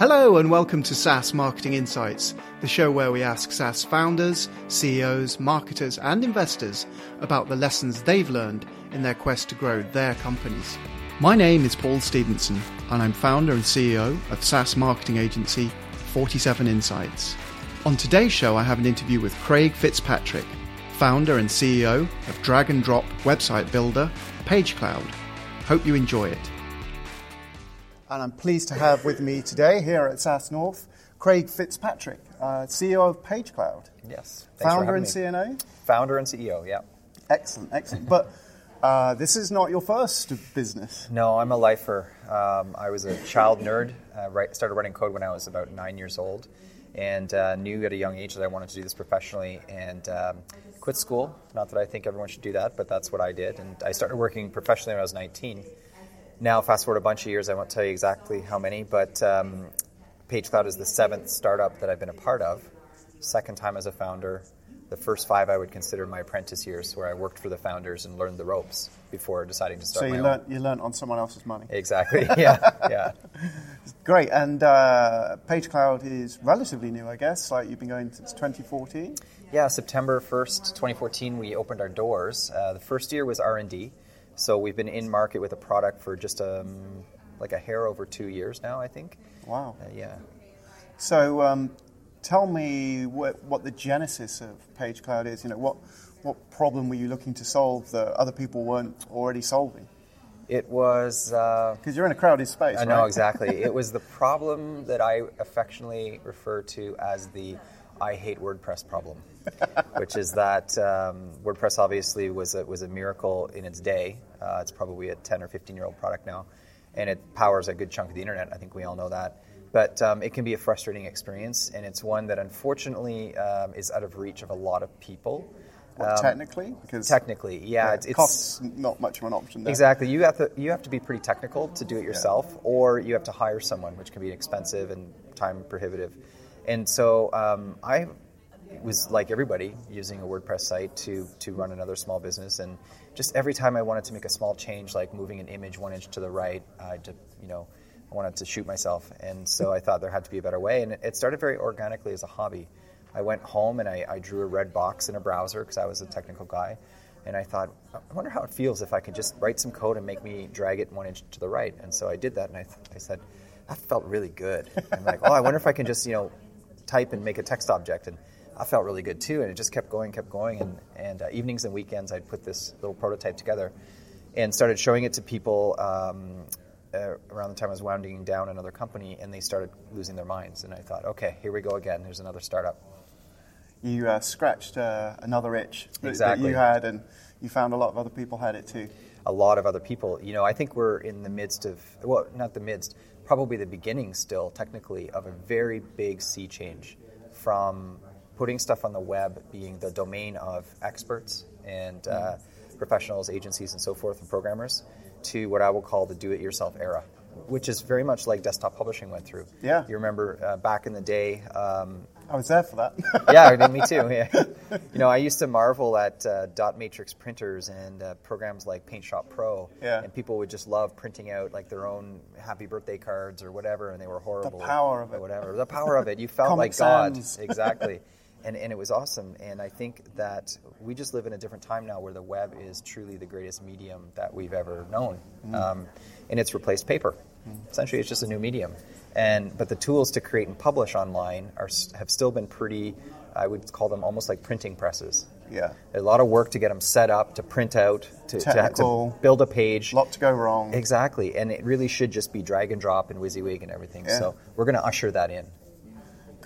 Hello, and welcome to SaaS Marketing Insights, the show where we ask SaaS founders, CEOs, marketers, and investors about the lessons they've learned in their quest to grow their companies. My name is Paul Stevenson, and I'm founder and CEO of SaaS marketing agency 47 Insights. On today's show, I have an interview with Craig Fitzpatrick, founder and CEO of drag and drop website builder PageCloud. Hope you enjoy it. And I'm pleased to have with me today here at SaaS North Craig Fitzpatrick, uh, CEO of PageCloud. Yes. Founder and CNO? Founder and CEO, yeah. Excellent, excellent. but uh, this is not your first business. No, I'm a lifer. Um, I was a child nerd. Uh, started writing code when I was about nine years old, and uh, knew at a young age that I wanted to do this professionally. And um, quit school. Not that I think everyone should do that, but that's what I did. And I started working professionally when I was 19 now, fast forward a bunch of years, I won't tell you exactly how many, but um, PageCloud is the seventh startup that I've been a part of. Second time as a founder. The first five I would consider my apprentice years, where I worked for the founders and learned the ropes before deciding to start. So you learned you learned on someone else's money. Exactly. Yeah. yeah. Great. And uh, PageCloud is relatively new, I guess. Like you've been going since 2014. Yeah, September 1st, 2014, we opened our doors. Uh, the first year was R and D. So we've been in market with a product for just um, like a hair over two years now, I think. Wow. Uh, yeah. So um, tell me what, what the genesis of PageCloud is. You know, what what problem were you looking to solve that other people weren't already solving? It was because uh, you're in a crowded space. I know exactly. it was the problem that I affectionately refer to as the I hate WordPress problem, which is that um, WordPress obviously was a, was a miracle in its day. Uh, it's probably a 10 or 15 year old product now, and it powers a good chunk of the internet. I think we all know that. But um, it can be a frustrating experience, and it's one that unfortunately um, is out of reach of a lot of people. Um, technically, because technically, yeah, yeah it's, it's costs not much of an option. There. Exactly, you have to you have to be pretty technical to do it yourself, yeah. or you have to hire someone, which can be expensive and time prohibitive. And so um, I was like everybody using a WordPress site to to run another small business, and just every time I wanted to make a small change, like moving an image one inch to the right, I you know I wanted to shoot myself, and so I thought there had to be a better way, and it started very organically as a hobby. I went home and I, I drew a red box in a browser because I was a technical guy, and I thought, I wonder how it feels if I could just write some code and make me drag it one inch to the right, and so I did that, and I, th- I said, that felt really good. I'm like, oh, I wonder if I can just you know type and make a text object. And I felt really good too. And it just kept going, kept going. And, and uh, evenings and weekends, I'd put this little prototype together and started showing it to people um, uh, around the time I was winding down another company. And they started losing their minds. And I thought, okay, here we go again. There's another startup. You uh, scratched uh, another itch that, exactly. that you had, and you found a lot of other people had it too a lot of other people. You know, I think we're in the midst of, well, not the midst, probably the beginning still, technically, of a very big sea change from putting stuff on the web being the domain of experts and uh, professionals, agencies, and so forth, and programmers, to what I will call the do it yourself era, which is very much like desktop publishing went through. Yeah. You remember uh, back in the day, um, I was there for that. yeah, me too. Yeah. You know, I used to marvel at uh, dot matrix printers and uh, programs like Paint Shop Pro. Yeah. And people would just love printing out like their own happy birthday cards or whatever, and they were horrible. The power of it. whatever. The power of it. You felt Comic like God. Exactly. And, and it was awesome. And I think that we just live in a different time now where the web is truly the greatest medium that we've ever known. Mm. Um, and it's replaced paper. Mm. Essentially, it's just a new medium. And but the tools to create and publish online are have still been pretty. I would call them almost like printing presses. Yeah, a lot of work to get them set up, to print out, to, to, to build a page. A lot to go wrong. Exactly, and it really should just be drag and drop and WYSIWYG and everything. Yeah. So we're going to usher that in.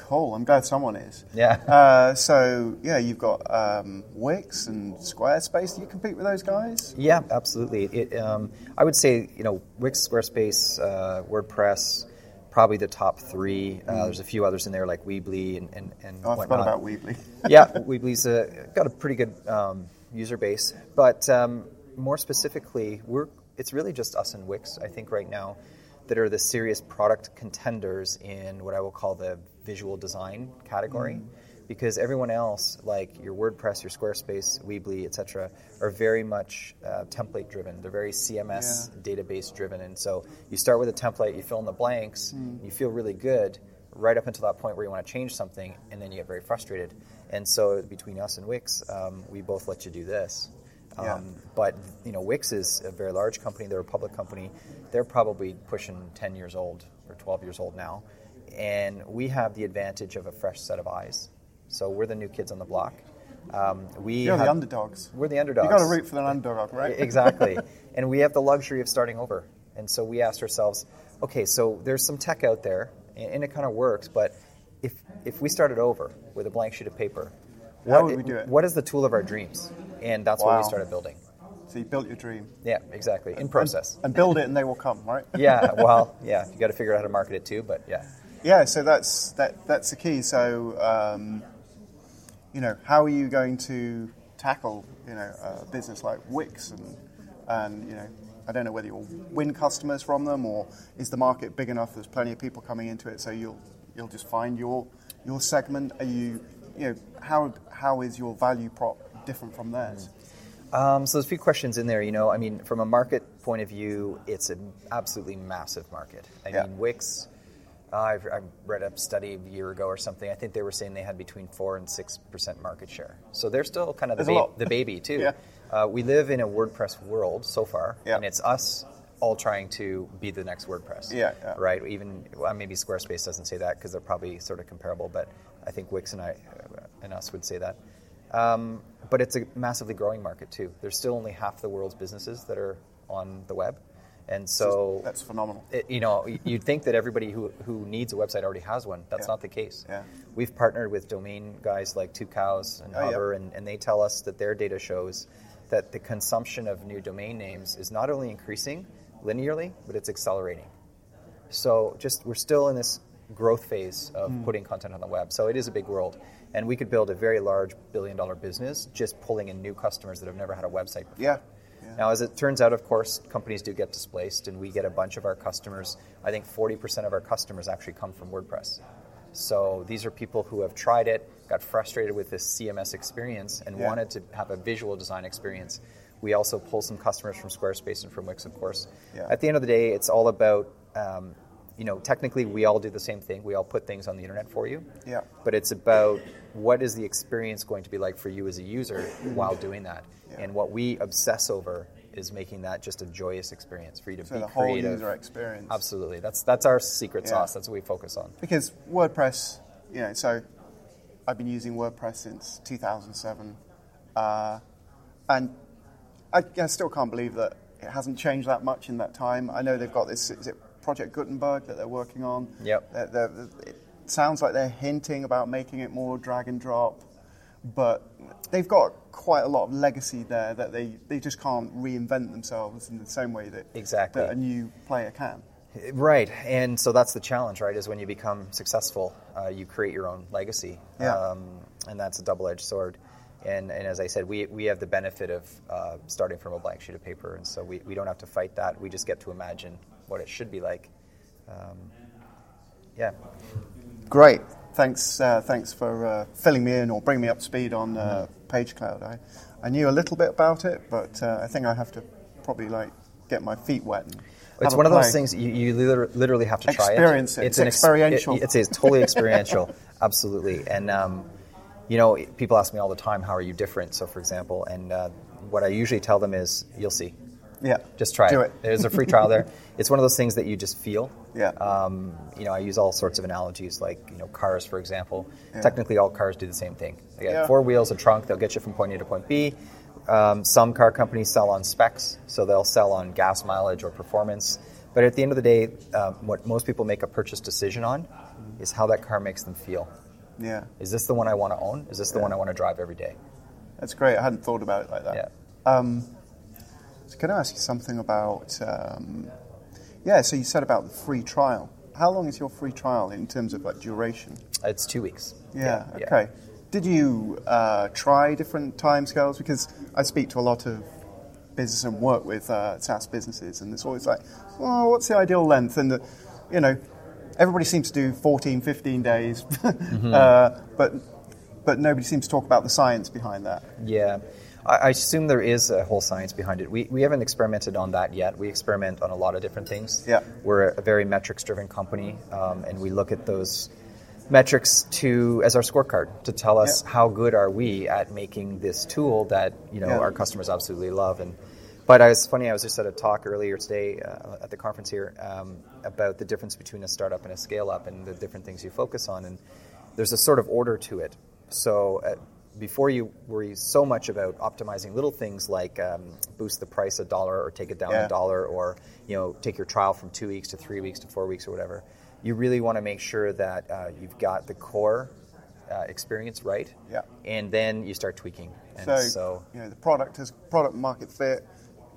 Cool. I'm glad someone is. Yeah. Uh, so yeah, you've got um, Wix and Squarespace. Do you compete with those guys? Yeah, absolutely. It, um, I would say you know Wix, Squarespace, uh, WordPress probably the top three. Uh, mm. There's a few others in there like Weebly and and, and oh, I whatnot. forgot about Weebly. yeah, Weebly's uh, got a pretty good um, user base, but um, more specifically, we're it's really just us and Wix. I think right now that are the serious product contenders in what I will call the visual design category. Mm. because everyone else, like your WordPress, your Squarespace, Weebly, etc., are very much uh, template driven. They're very CMS database driven, and so you start with a template, you fill in the blanks, you feel really good right up until that point where you want to change something, and then you get very frustrated. And so between us and Wix, um, we both let you do this. Yeah. Um, but you know, Wix is a very large company. They're a public company. They're probably pushing 10 years old or 12 years old now, and we have the advantage of a fresh set of eyes. So we're the new kids on the block. Um, we You're have- the underdogs. We're the underdogs. You got to root for the underdog, right? Exactly. and we have the luxury of starting over. And so we asked ourselves, okay, so there's some tech out there, and, it kind of works, but if, if we started over with a blank sheet of paper, what would we do it? What is the tool of our dreams? And that's what we started building. So you built your dream. Yeah, exactly. In process. And build it, and they will come, right? yeah, well, yeah, you got to figure out how to market it too, but yeah. Yeah, so that's that. That's the key. So, um, you know, how are you going to tackle you know a business like Wix and and you know I don't know whether you'll win customers from them or is the market big enough? There's plenty of people coming into it, so you'll you'll just find your your segment. Are you you know how how is your value prop different from theirs? Um, so there's a few questions in there. You know, I mean, from a market point of view, it's an absolutely massive market. I Yeah. mean, Wix. Uh, I've, I read a study a year ago or something. I think they were saying they had between four and six percent market share. So they're still kind of the, ba- the baby too. Yeah. uh, we live in a WordPress world so far, Yeah. and it's us all trying to be the next WordPress. Yeah, yeah. Right. Even well, maybe Squarespace doesn't say that because they're probably sort of comparable, but I think Wix and I uh, and us would say that. Um, but it's a massively growing market too. There's still only half the world's businesses that are on the web, and so That's phenomenal. it, you know, you'd think that everybody who, who needs a website already has one. That's Yeah. not the case. Yeah. We've partnered with domain guys like Tucows and Oh, yeah. Hover, and, and they tell us that their data shows that the consumption of new domain names is not only increasing linearly, but it's accelerating. So just we're still in this growth phase of Hmm. putting content on the web. So it is a big world, and we could build a very large billion dollar business just pulling in new customers that have never had a website before. Yeah. yeah. Now, as it turns out, of course, companies do get displaced, and we get a bunch of our customers. I think 40% of our customers actually come from WordPress. So these are people who have tried it, got frustrated with this CMS experience, and Yeah. wanted to have a visual design experience. We also pull some customers from Squarespace and from Wix, of course. Yeah. At the end of the day, it's all about, um, you know, technically we all do the same thing. We all put things on the internet for you. Yeah. But it's about what is the experience going to be like for you as a user while doing that. Yeah. And what we obsess over is making that just a joyous experience for you to So be the whole creative. user experience. Absolutely. That's that's our secret Yeah. sauce. That's what we focus on. because WordPress, you know, so I've been using WordPress since 2007, uh, and I, I still can't believe that it hasn't changed that much in that time. I know they've got this is it Project Gutenberg that they're working on. Yep. They're- they're- it sounds like they're hinting about making it more drag and drop, but they've got quite a lot of legacy there that they, they just can't reinvent themselves in the same way that, Exactly. that a new player can. Right, and so that's the challenge, right? Is when you become successful, uh, you create your own legacy, Yeah. um, and that's a double-edged sword. And, and as I said, we, we have the benefit of uh, starting from a blank sheet of paper, and so we, we don't have to fight that. We just get to imagine what it should be like. Um, yeah, Great. Thanks, uh, thanks for uh, filling me in or bringing me up to speed on uh, PageCloud. I, I knew a little bit about it, but uh, I think I have to probably like get my feet wet. And It's one of those things you, you literally have to try Experience it. It's an ex- experiential. It, it's, it's totally experiential, absolutely. And um, you know, people ask me all the time, "How are you different?" So, for example, and uh, what I usually tell them is, "You'll see. Yeah. Just try Do it. it. There's a free trial there. It's one of those things that you just feel. Yeah. Um, you know, I use all sorts of analogies, like you know, cars, for example. Yeah. Technically, all cars do the same thing. They got Yeah. four wheels, a trunk. They'll get you from point A to point B. Um, some car companies sell on specs, so they'll sell on gas mileage or performance. But at the end of the day, um, what most people make a purchase decision on is how that car makes them feel. Yeah. Is this the one I want to own? Is this the Yeah. one I want to drive every day? That's great. I hadn't thought about it like that. Yeah. Um, so can I ask you something about? Um, yeah. So you said about the free trial. How long is your free trial in terms of like duration? It's two weeks. Yeah. okay. Did you uh, try different timescales? Because I speak to a lot of business and work with uh, SaaS businesses, and it's always like, well, what's the ideal length? And the, you know, everybody seems to do 14, 15 days, uh, but but nobody seems to talk about the science behind that. Yeah. I, assume there is a whole science behind it. We, we haven't experimented on that yet. We experiment on a lot of different things. Yeah. We're a very metrics driven company, um, and we look at those metrics to as our scorecard to tell us Yeah. how good are we at making this tool that you know Yeah. our customers absolutely love and but I was funny I was just at a talk earlier today uh, at the conference here um, about the difference between a startup and a scale up and the different things you focus on and there's a sort of order to it so uh, before you worry so much about optimizing little things like um, boost the price a dollar or take it down Yeah. a dollar or you know take your trial from two weeks to three weeks to four weeks or whatever you really want to make sure that uh, you've got the core uh, experience right Yeah. and then you start tweaking and So, so, you know, the product has product market fit.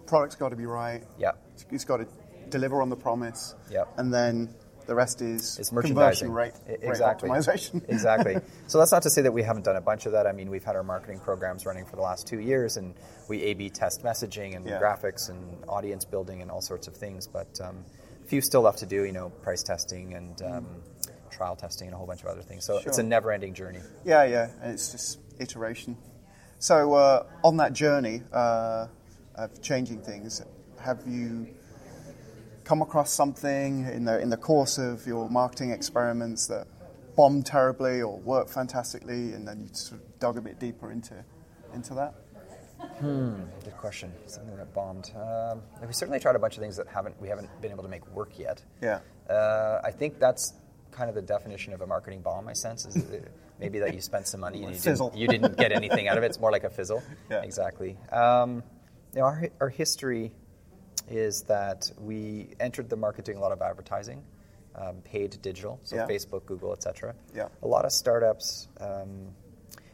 Product's got to be right. yeah It's- It's got to deliver on the promise. Yep. And then the rest is it's conversion merchandising. rate exactly. optimization. exactly. So that's not to say that we haven't done a bunch of that. I mean we've had our marketing programs running for the last two years and we a b test messaging and Yeah. graphics and audience building and all sorts of things but um, a few still left to do you know price testing and um, trial testing and a whole bunch of other things. So it's a never ending journey. Yeah, yeah, and it's just iteration. So uh, on that journey uh, of changing things, have you come across something in the in the course of your marketing experiments that bombed terribly or worked fantastically, and then you sort of dug a bit deeper into into that? Hmm, Good question. Something that bombed. Um, we certainly tried a bunch of things that haven't we haven't been able to make work yet. Yeah. Uh, I think that's kind of the definition of a marketing bomb. I sense is maybe that you spent some money and you didn't, you didn't get anything out of it. It's more like a fizzle. Yeah. Exactly. Um, you know, our our history is that we entered the market doing a lot of advertising, um, paid digital, so Yeah. Facebook, Google, etc. Yeah. A lot of startups. Um,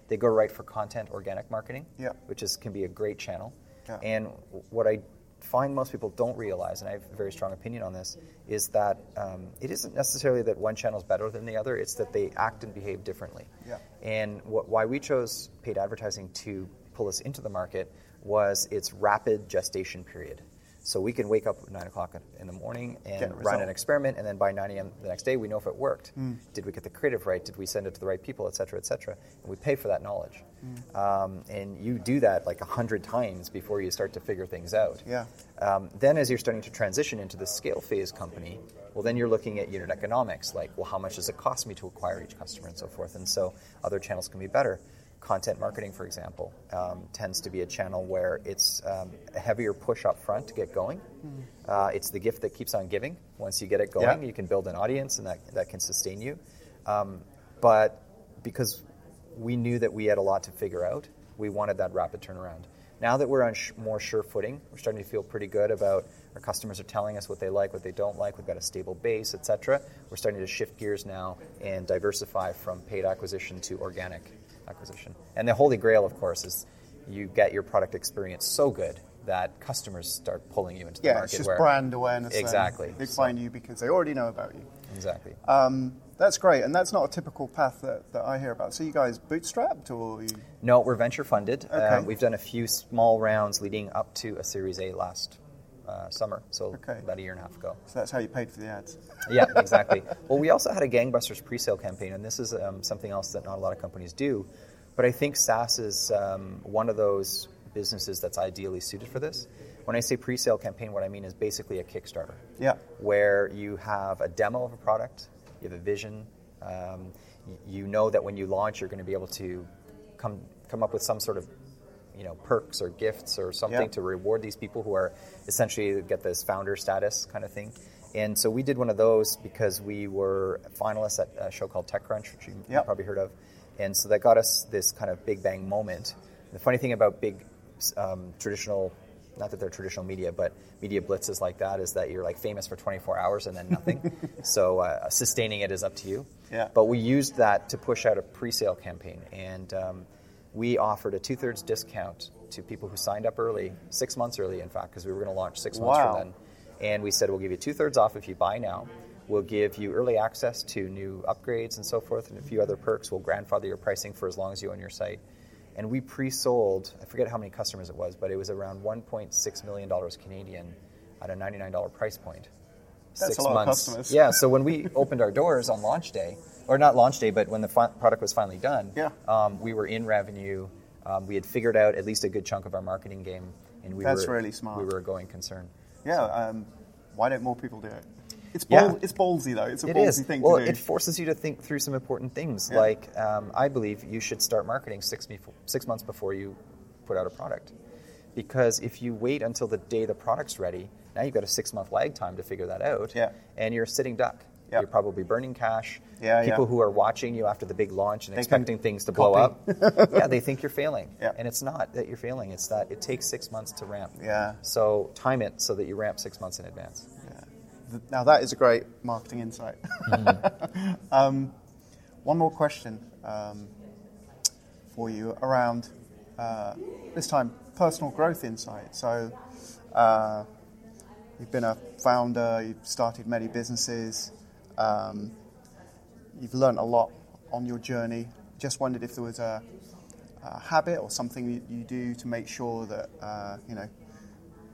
they go right for content organic marketing, Yeah. which is can be a great channel. Yeah. And what I find most people don't realize, and I have a very strong opinion on this, is that um, it isn't necessarily that one channel is better than the other. It's that they act and behave differently. Yeah. And what, why we chose paid advertising to pull us into the market was its rapid gestation period. So we can wake up at nine o'clock in the morning and run an experiment, and then by 9 a.m. the next day, we know if it worked. Did we get the creative right? Did we send it to the right people, et cetera, et cetera? And we pay for that knowledge. Um, and you do that like a hundred times before you start to figure things out. Yeah. Um, then, as you're starting to transition into the scale phase company, well, then you're looking at unit economics, like, well, how much does it cost me to acquire each customer, and so forth. And so, other channels can be better. Content marketing, for example, um, tends to be a channel where it's um, a heavier push up front to get going. Uh, it's the gift that keeps on giving. Once you get it going, Yeah. you can build an audience, and that, that can sustain you. Um, but because we knew that we had a lot to figure out, we wanted that rapid turnaround. Now that we're on sh- more sure footing, we're starting to feel pretty good about our customers are telling us what they like, what they don't like. We've got a stable base, etc. We're starting to shift gears now and diversify from paid acquisition to organic acquisition. And the holy grail, of course, is you get your product experience so good that customers start pulling you into the Yeah, market. it's just where- brand awareness. Exactly. They find you because they already know about you. Exactly. Um, that's great, and that's not a typical path that, that I hear about. So you guys bootstrapped, or you? No, we're venture funded. Okay. Uh, we've done a few small rounds leading up to a Series A last uh, summer, so Okay. about a year and a half ago. So that's how you paid for the ads. Yeah, exactly. well, we also had a gangbusters pre-sale campaign, and this is um, something else that not a lot of companies do. But I think SaaS is um, one of those businesses that's ideally suited for this. When I say pre-sale campaign, what I mean is basically a Kickstarter Yeah. where you have a demo of a product, you have a vision, um, you know that when you launch, you're going to be able to come come up with some sort of you know perks or gifts or something Yeah. to reward these people who are essentially get this founder status kind of thing. And so we did one of those because we were finalists at a show called TechCrunch, which you Yep. probably heard of. And so that got us this kind of big bang moment. The funny thing about big um, traditional, not that they're traditional media, but media blitzes like that is that you're like famous for 24 hours and then nothing. so uh, sustaining it is up to you. Yeah. But we used that to push out a pre-sale campaign, and um, we offered a two-thirds discount to people who signed up early, six months early, in fact, because we were going to launch six months Wow. from then. And we said we'll give you two-thirds off if you buy now. We'll give you early access to new upgrades and so forth, and a few other perks. We'll grandfather your pricing for as long as you own your site. And we pre-sold. I forget how many customers it was, but it was around 1.6 million dollars Canadian at a $99 price point. That's a lot of customers. Yeah. So when we opened our doors on launch day, or not launch day, but when the fi- product was finally done, Yeah. um, we were in revenue. Um, we had figured out at least a good chunk of our marketing game, and we That's were really smart. We were a going concern. Yeah. Um, why don't more people do it? It's Yeah. it's ballsy though. It's a It ballsy is. thing well, to do. it forces you to think through some important things. Yeah. Like, um, I believe you should start marketing six, before, six months before you put out a product. Because if you wait until the day the product's ready, now you've got a six month lag time to figure that out. Yeah. And you're a sitting duck. Yeah. You're probably burning cash. Yeah, People yeah. who are watching you after the big launch and They expecting things to blow copy. up, yeah, they think you're failing. Yeah. And it's not that you're failing, it's that it takes six months to ramp. Yeah. So time it so that you ramp six months in advance. Th- Now that is a great marketing insight. Mm-hmm. um, one more question um, for you around uh, this time personal growth insight. So uh, you've been a founder, you've started many businesses, um, you've learned a lot on your journey. Just wondered if there was a, a habit or something you, you do to make sure that uh, you know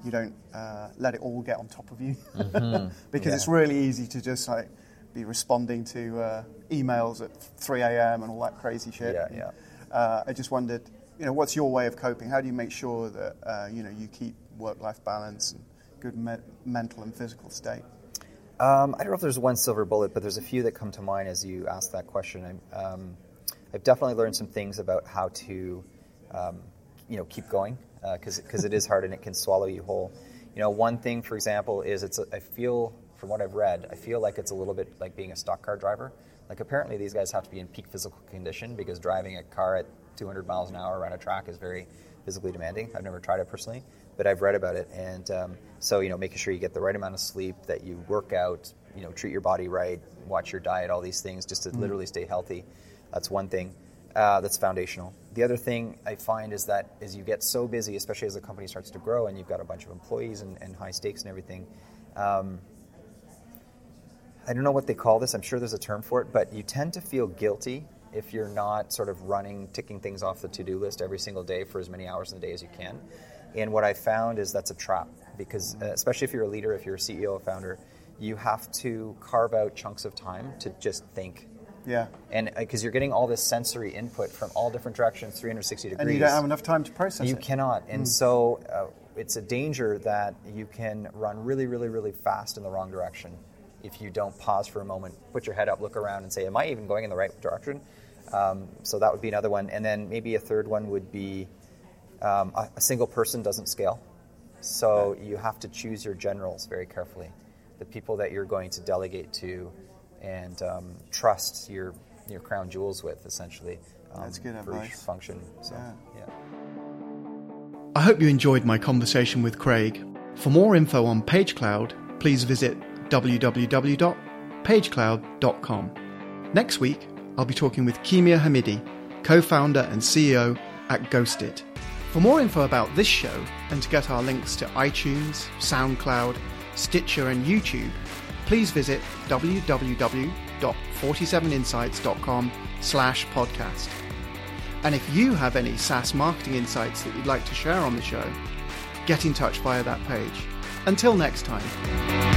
you don't uh, let it all get on top of you because Mm-hmm. Yeah. it's really easy to just like be responding to uh, emails at 3 a.m. and all that crazy shit. Yeah, yeah. Uh, I just wondered, you know, what's your way of coping? How do you make sure that uh, you know you keep work-life balance and good me- mental and physical state? Um, I don't know if there's one silver bullet, but there's a few that come to mind as you ask that question. I, um, I've definitely learned some things about how to, um, you know, keep going because it is hard and it can swallow you whole. You know, one thing, for example, is it's. A, I feel, from what I've read, I feel like it's a little bit like being a stock car driver. Like apparently these guys have to be in peak physical condition because driving a car at 200 miles an hour around a track is very physically demanding. I've never tried it personally, but I've read about it. And um, so, you know, making sure you get the right amount of sleep, that you work out, you know, treat your body right, watch your diet, all these things, just to literally stay healthy. That's one thing. Uh, that's foundational. The other thing I find is that as you get so busy, especially as the company starts to grow and you've got a bunch of employees and, and high stakes and everything, um, I don't know what they call this. I'm sure there's a term for it, but you tend to feel guilty if you're not sort of running, ticking things off the to-do list every single day for as many hours in the day as you can. And what I found is that's a trap because, uh, especially if you're a leader, if you're a CEO, a founder, you have to carve out chunks of time to just think. Yeah, And because you're getting all this sensory input from all different directions, 360 degrees and you don't have enough time to process you it. You cannot. And so uh, it's a danger that you can run really, really, really fast in the wrong direction if you don't pause for a moment, put your head up, look around, and say, Am I even going in the right direction? Um, so that would be another one. And then maybe a third one would be um, a, a single person doesn't scale. So you have to choose your generals very carefully, the people that you're going to delegate to and um, trust your, your crown jewels with, essentially. Um, That's good for each advice. function. So, Yeah. yeah. I hope you enjoyed my conversation with Craig. For more info on PageCloud, please visit www.pagecloud.com. Next week, I'll be talking with Kimia Hamidi, co founder and CEO at Ghostit. For more info about this show and to get our links to iTunes, SoundCloud, Stitcher, and YouTube, please visit www.47insights.com slash podcast. And if you have any SaaS marketing insights that you'd like to share on the show, get in touch via that page. Until next time.